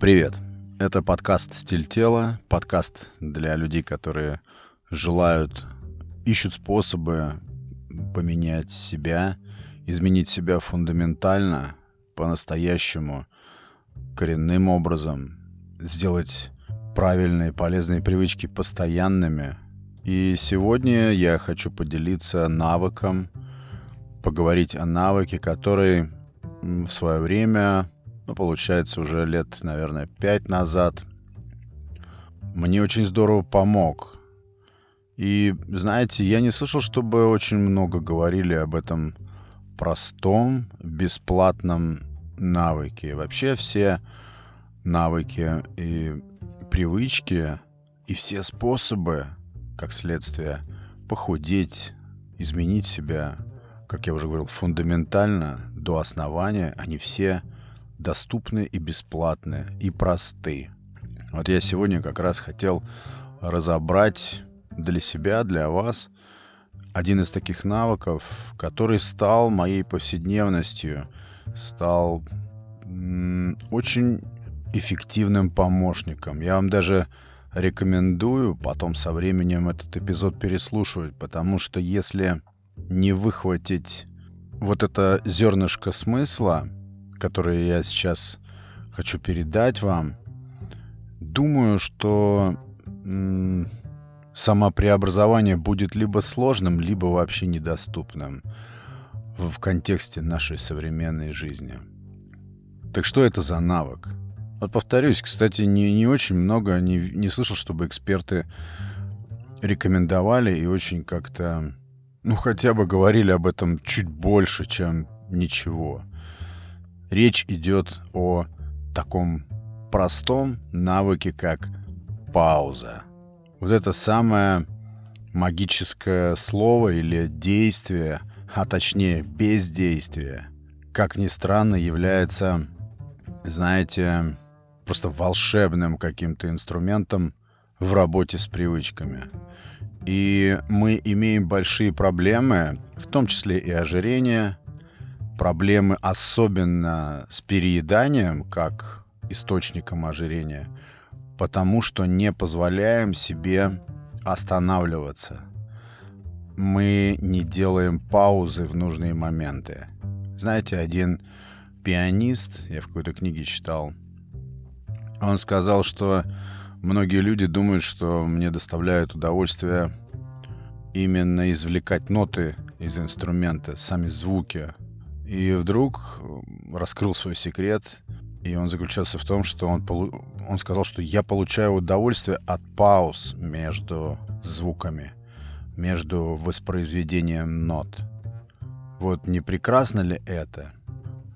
Привет! Это подкаст «Стиль тела», подкаст для людей, которые желают, ищут способы поменять себя, изменить себя фундаментально, по-настоящему, коренным образом, сделать правильные полезные привычки постоянными. И сегодня я хочу поделиться навыком, поговорить о навыке, который в свое время, ну, получается, уже лет, наверное, пять назад, мне очень здорово помог. И, знаете, я не слышал, чтобы очень много говорили об этом простом, бесплатном навыке. Вообще все навыки и привычки и все способы, как следствие, похудеть, изменить себя, как я уже говорил, фундаментально, до основания, они все доступны и бесплатны, и просты. Вот я сегодня как раз хотел разобрать для себя, для вас один из таких навыков, который стал моей повседневностью, стал очень эффективным помощником. Я вам даже рекомендую потом со временем этот эпизод переслушивать, потому что если не выхватить вот это зернышко смысла, которое я сейчас хочу передать вам, думаю, что м- самопреобразование будет либо сложным, либо вообще недоступным в контексте нашей современной жизни. Так что это за навык? Вот повторюсь, кстати, не, не очень много, не, не слышал, чтобы эксперты рекомендовали и очень как-то ну, хотя бы говорили об этом чуть больше, чем ничего. Речь идет о таком простом навыке, как пауза. Вот это самое магическое слово или действие, а точнее бездействие, как ни странно, является, знаете, просто волшебным каким-то инструментом в работе с привычками. И мы имеем большие проблемы, в том числе и ожирение, проблемы особенно с перееданием, как источником ожирения, потому что не позволяем себе останавливаться. Мы не делаем паузы в нужные моменты. Знаете, один пианист, я в какой-то книге читал, он сказал, что Многие люди думают, что мне доставляет удовольствие именно извлекать ноты из инструмента, сами звуки. И вдруг раскрыл свой секрет, и он заключался в том, что он, полу... он сказал, что я получаю удовольствие от пауз между звуками, между воспроизведением нот. Вот не прекрасно ли это?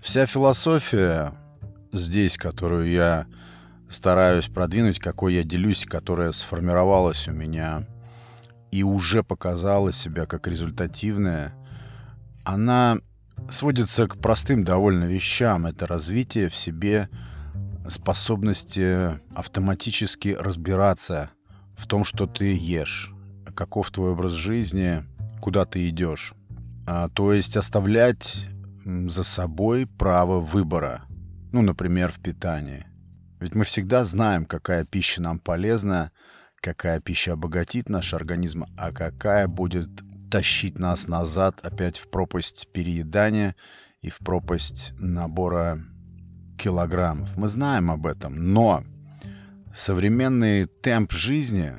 Вся философия здесь, которую я стараюсь продвинуть, какой я делюсь, которая сформировалась у меня и уже показала себя как результативная, она сводится к простым довольно вещам. Это развитие в себе способности автоматически разбираться в том, что ты ешь, каков твой образ жизни, куда ты идешь. А, то есть оставлять за собой право выбора, ну, например, в питании. Ведь мы всегда знаем, какая пища нам полезна, какая пища обогатит наш организм, а какая будет тащить нас назад опять в пропасть переедания и в пропасть набора килограммов. Мы знаем об этом, но современный темп жизни,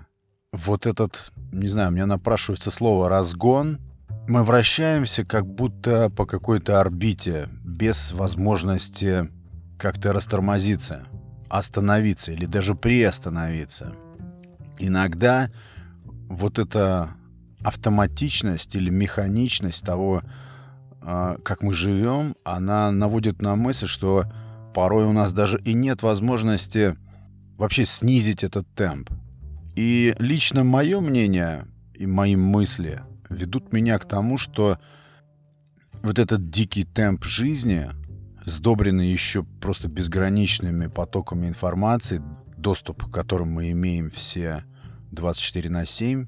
вот этот, не знаю, меня напрашивается слово «разгон», мы вращаемся как будто по какой-то орбите, без возможности как-то растормозиться остановиться или даже приостановиться. Иногда вот эта автоматичность или механичность того, а, как мы живем, она наводит на мысль, что порой у нас даже и нет возможности вообще снизить этот темп. И лично мое мнение и мои мысли ведут меня к тому, что вот этот дикий темп жизни — сдобрены еще просто безграничными потоками информации, доступ к которым мы имеем все 24 на 7,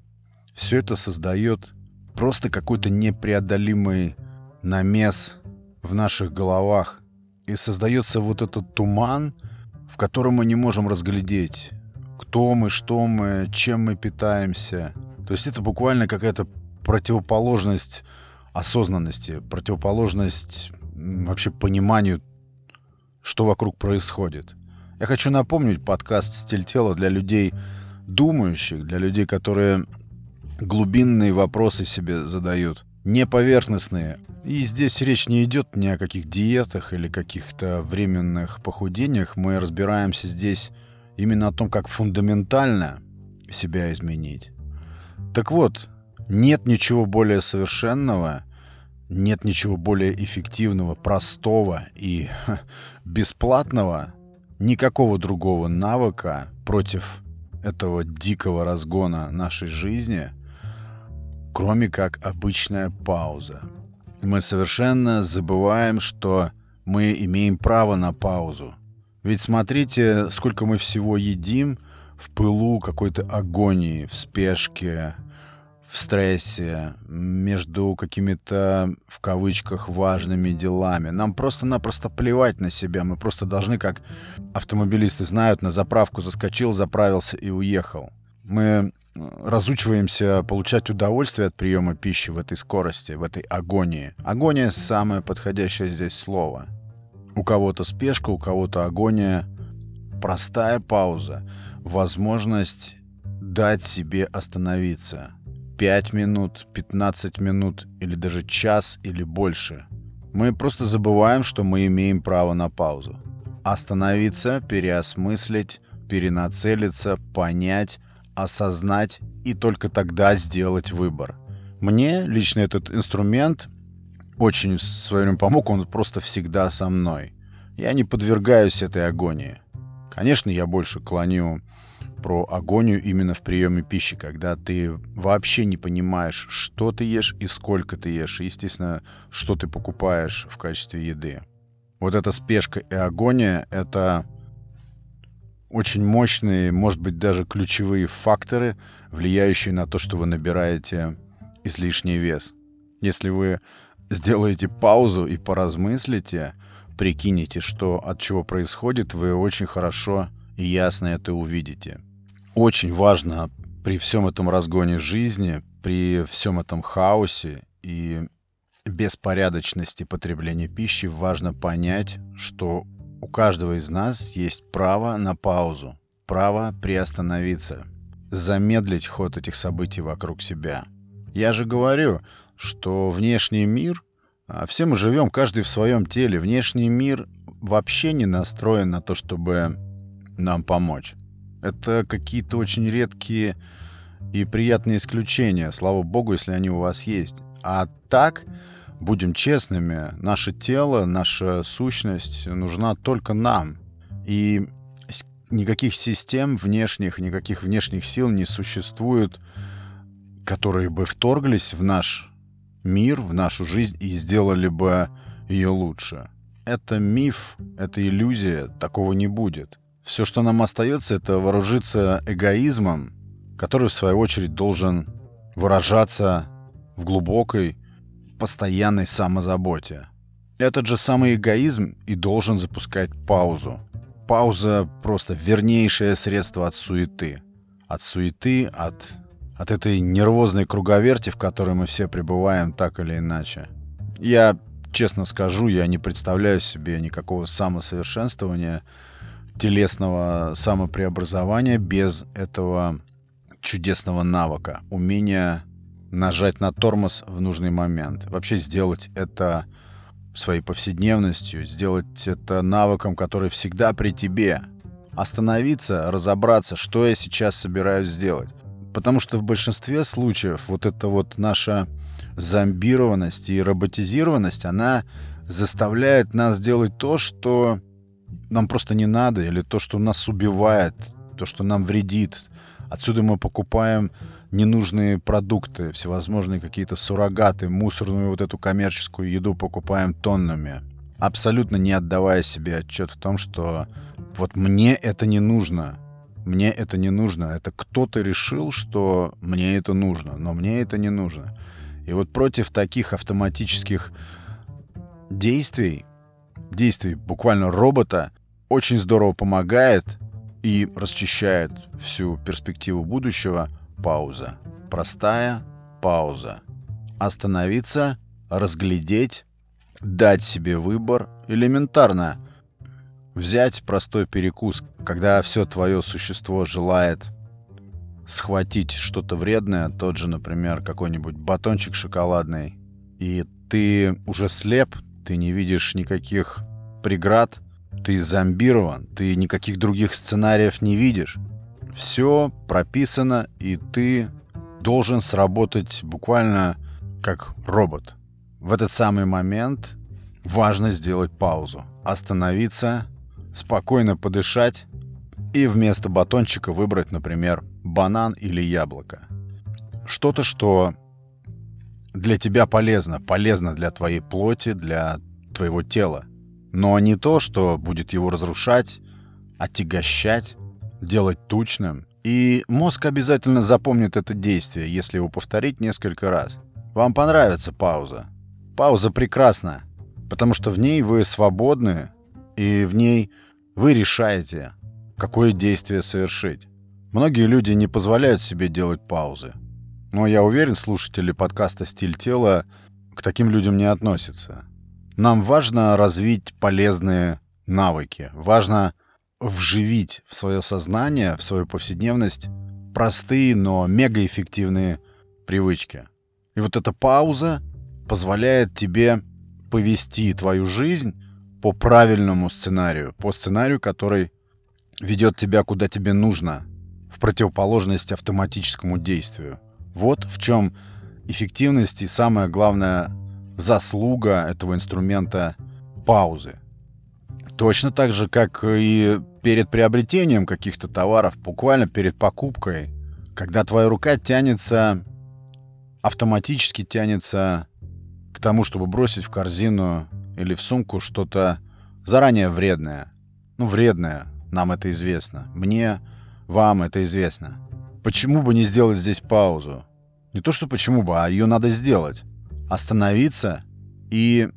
все это создает просто какой-то непреодолимый намес в наших головах. И создается вот этот туман, в котором мы не можем разглядеть, кто мы, что мы, чем мы питаемся. То есть это буквально какая-то противоположность осознанности, противоположность вообще пониманию, что вокруг происходит. Я хочу напомнить подкаст «Стиль тела» для людей думающих, для людей, которые глубинные вопросы себе задают, не поверхностные. И здесь речь не идет ни о каких диетах или каких-то временных похудениях. Мы разбираемся здесь именно о том, как фундаментально себя изменить. Так вот, нет ничего более совершенного, нет ничего более эффективного, простого и ха, бесплатного, никакого другого навыка против этого дикого разгона нашей жизни, кроме как обычная пауза. Мы совершенно забываем, что мы имеем право на паузу. Ведь смотрите, сколько мы всего едим в пылу какой-то агонии, в спешке, в стрессе, между какими-то, в кавычках, важными делами. Нам просто-напросто плевать на себя. Мы просто должны, как автомобилисты знают, на заправку заскочил, заправился и уехал. Мы разучиваемся получать удовольствие от приема пищи в этой скорости, в этой агонии. Агония — самое подходящее здесь слово. У кого-то спешка, у кого-то агония. Простая пауза. Возможность дать себе остановиться — 5 минут, 15 минут или даже час или больше. Мы просто забываем, что мы имеем право на паузу. Остановиться, переосмыслить, перенацелиться, понять, осознать и только тогда сделать выбор. Мне лично этот инструмент очень в свое время помог, он просто всегда со мной. Я не подвергаюсь этой агонии. Конечно, я больше клоню про агонию именно в приеме пищи, когда ты вообще не понимаешь, что ты ешь и сколько ты ешь, и, естественно, что ты покупаешь в качестве еды. Вот эта спешка и агония — это очень мощные, может быть, даже ключевые факторы, влияющие на то, что вы набираете излишний вес. Если вы сделаете паузу и поразмыслите, прикинете, что от чего происходит, вы очень хорошо и ясно это увидите очень важно при всем этом разгоне жизни, при всем этом хаосе и беспорядочности потребления пищи важно понять, что у каждого из нас есть право на паузу, право приостановиться, замедлить ход этих событий вокруг себя. Я же говорю, что внешний мир, а все мы живем каждый в своем теле, внешний мир вообще не настроен на то, чтобы нам помочь. Это какие-то очень редкие и приятные исключения. Слава богу, если они у вас есть. А так, будем честными, наше тело, наша сущность нужна только нам. И никаких систем внешних, никаких внешних сил не существует, которые бы вторглись в наш мир, в нашу жизнь и сделали бы ее лучше. Это миф, это иллюзия, такого не будет. Все, что нам остается, это вооружиться эгоизмом, который, в свою очередь, должен выражаться в глубокой, постоянной самозаботе. Этот же самый эгоизм и должен запускать паузу. Пауза — просто вернейшее средство от суеты. От суеты, от, от этой нервозной круговерти, в которой мы все пребываем так или иначе. Я честно скажу, я не представляю себе никакого самосовершенствования — телесного самопреобразования без этого чудесного навыка, умения нажать на тормоз в нужный момент. Вообще сделать это своей повседневностью, сделать это навыком, который всегда при тебе. Остановиться, разобраться, что я сейчас собираюсь сделать. Потому что в большинстве случаев вот эта вот наша зомбированность и роботизированность, она заставляет нас делать то, что нам просто не надо, или то, что нас убивает, то, что нам вредит. Отсюда мы покупаем ненужные продукты, всевозможные какие-то суррогаты, мусорную вот эту коммерческую еду покупаем тоннами, абсолютно не отдавая себе отчет в том, что вот мне это не нужно, мне это не нужно. Это кто-то решил, что мне это нужно, но мне это не нужно. И вот против таких автоматических действий действий буквально робота очень здорово помогает и расчищает всю перспективу будущего пауза. Простая пауза. Остановиться, разглядеть, дать себе выбор элементарно. Взять простой перекус, когда все твое существо желает схватить что-то вредное, тот же, например, какой-нибудь батончик шоколадный, и ты уже слеп, ты не видишь никаких преград, ты зомбирован, ты никаких других сценариев не видишь. Все прописано, и ты должен сработать буквально как робот. В этот самый момент важно сделать паузу, остановиться, спокойно подышать и вместо батончика выбрать, например, банан или яблоко. Что-то, что для тебя полезно, полезно для твоей плоти, для твоего тела. Но не то, что будет его разрушать, отягощать, делать тучным. И мозг обязательно запомнит это действие, если его повторить несколько раз. Вам понравится пауза. Пауза прекрасна, потому что в ней вы свободны, и в ней вы решаете, какое действие совершить. Многие люди не позволяют себе делать паузы. Но я уверен, слушатели подкаста «Стиль тела» к таким людям не относятся. Нам важно развить полезные навыки. Важно вживить в свое сознание, в свою повседневность простые, но мегаэффективные привычки. И вот эта пауза позволяет тебе повести твою жизнь по правильному сценарию, по сценарию, который ведет тебя куда тебе нужно, в противоположность автоматическому действию. Вот в чем эффективность и самое главное заслуга этого инструмента паузы. Точно так же, как и перед приобретением каких-то товаров, буквально перед покупкой, когда твоя рука тянется, автоматически тянется к тому, чтобы бросить в корзину или в сумку что-то заранее вредное. Ну, вредное, нам это известно. Мне, вам это известно. Почему бы не сделать здесь паузу? Не то, что почему бы, а ее надо сделать остановиться и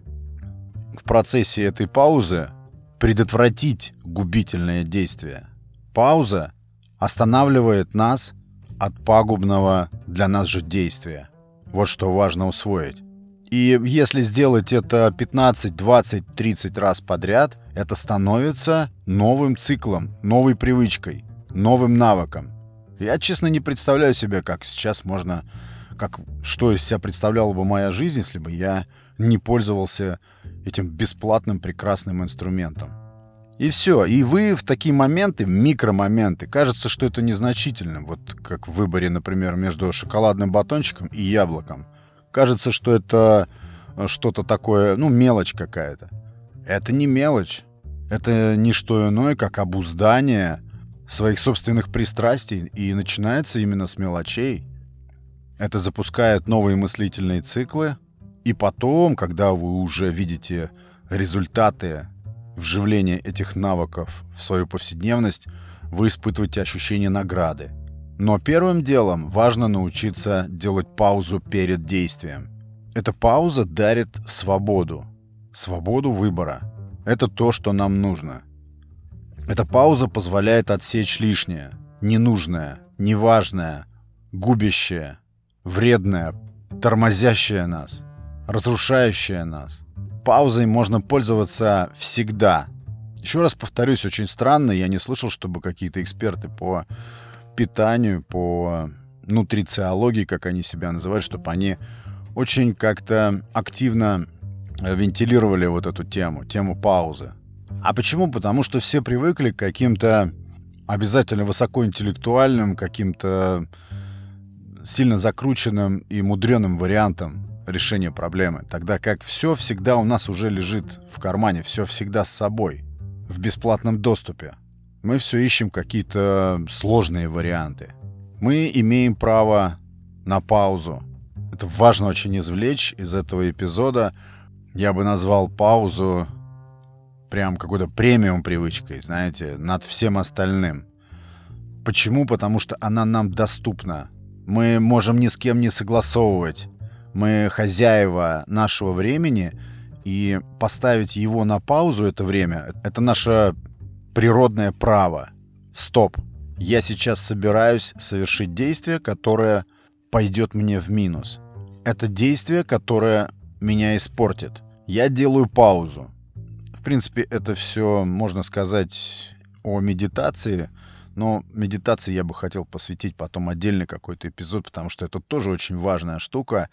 в процессе этой паузы предотвратить губительное действие. Пауза останавливает нас от пагубного для нас же действия. Вот что важно усвоить. И если сделать это 15, 20, 30 раз подряд, это становится новым циклом, новой привычкой, новым навыком. Я, честно, не представляю себе, как сейчас можно как, что из себя представляла бы моя жизнь, если бы я не пользовался этим бесплатным прекрасным инструментом. И все. И вы в такие моменты, микромоменты, кажется, что это незначительно. Вот как в выборе, например, между шоколадным батончиком и яблоком. Кажется, что это э, что-то такое, ну, мелочь какая-то. Это не мелочь. Это не что иное, как обуздание своих собственных пристрастий. И начинается именно с мелочей. Это запускает новые мыслительные циклы. И потом, когда вы уже видите результаты вживления этих навыков в свою повседневность, вы испытываете ощущение награды. Но первым делом важно научиться делать паузу перед действием. Эта пауза дарит свободу. Свободу выбора. Это то, что нам нужно. Эта пауза позволяет отсечь лишнее, ненужное, неважное, губящее, вредная, тормозящая нас, разрушающая нас. Паузой можно пользоваться всегда. Еще раз повторюсь, очень странно, я не слышал, чтобы какие-то эксперты по питанию, по нутрициологии, как они себя называют, чтобы они очень как-то активно вентилировали вот эту тему, тему паузы. А почему? Потому что все привыкли к каким-то обязательно высокоинтеллектуальным, каким-то сильно закрученным и мудреным вариантом решения проблемы, тогда как все всегда у нас уже лежит в кармане, все всегда с собой, в бесплатном доступе. Мы все ищем какие-то сложные варианты. Мы имеем право на паузу. Это важно очень извлечь из этого эпизода. Я бы назвал паузу прям какой-то премиум привычкой, знаете, над всем остальным. Почему? Потому что она нам доступна. Мы можем ни с кем не согласовывать. Мы хозяева нашего времени, и поставить его на паузу это время — это наша природное право. Стоп. Я сейчас собираюсь совершить действие, которое пойдет мне в минус. Это действие, которое меня испортит. Я делаю паузу. В принципе, это все, можно сказать, о медитации. Но медитации я бы хотел посвятить потом отдельный какой-то эпизод, потому что это тоже очень важная штука.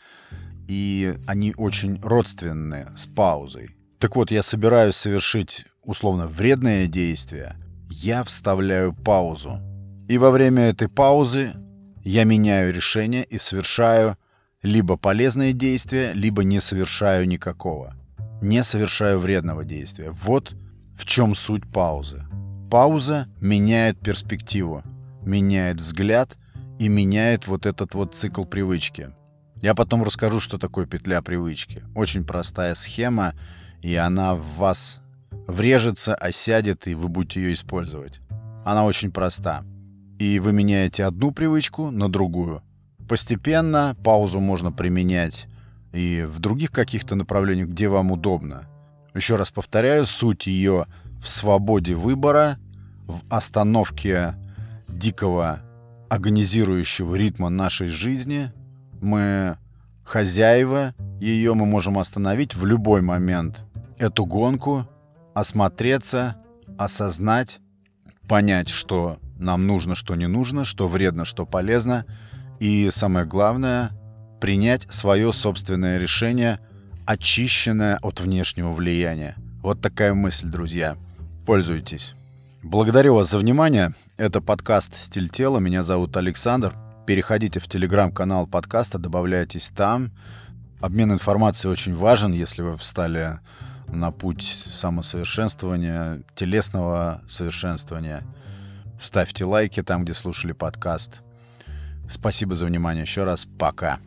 И они очень родственны с паузой. Так вот, я собираюсь совершить условно вредное действие. Я вставляю паузу. И во время этой паузы я меняю решение и совершаю либо полезное действие, либо не совершаю никакого. Не совершаю вредного действия. Вот в чем суть паузы. Пауза меняет перспективу, меняет взгляд и меняет вот этот вот цикл привычки. Я потом расскажу, что такое петля привычки. Очень простая схема, и она в вас врежется, осядет, и вы будете ее использовать. Она очень проста. И вы меняете одну привычку на другую. Постепенно паузу можно применять и в других каких-то направлениях, где вам удобно. Еще раз повторяю, суть ее в свободе выбора, в остановке дикого агонизирующего ритма нашей жизни. Мы хозяева ее, мы можем остановить в любой момент эту гонку, осмотреться, осознать, понять, что нам нужно, что не нужно, что вредно, что полезно – и самое главное, принять свое собственное решение, очищенное от внешнего влияния. Вот такая мысль, друзья. Пользуйтесь. Благодарю вас за внимание. Это подкаст «Стиль тела». Меня зовут Александр. Переходите в телеграм-канал подкаста, добавляйтесь там. Обмен информацией очень важен, если вы встали на путь самосовершенствования, телесного совершенствования. Ставьте лайки там, где слушали подкаст. Спасибо за внимание еще раз. Пока.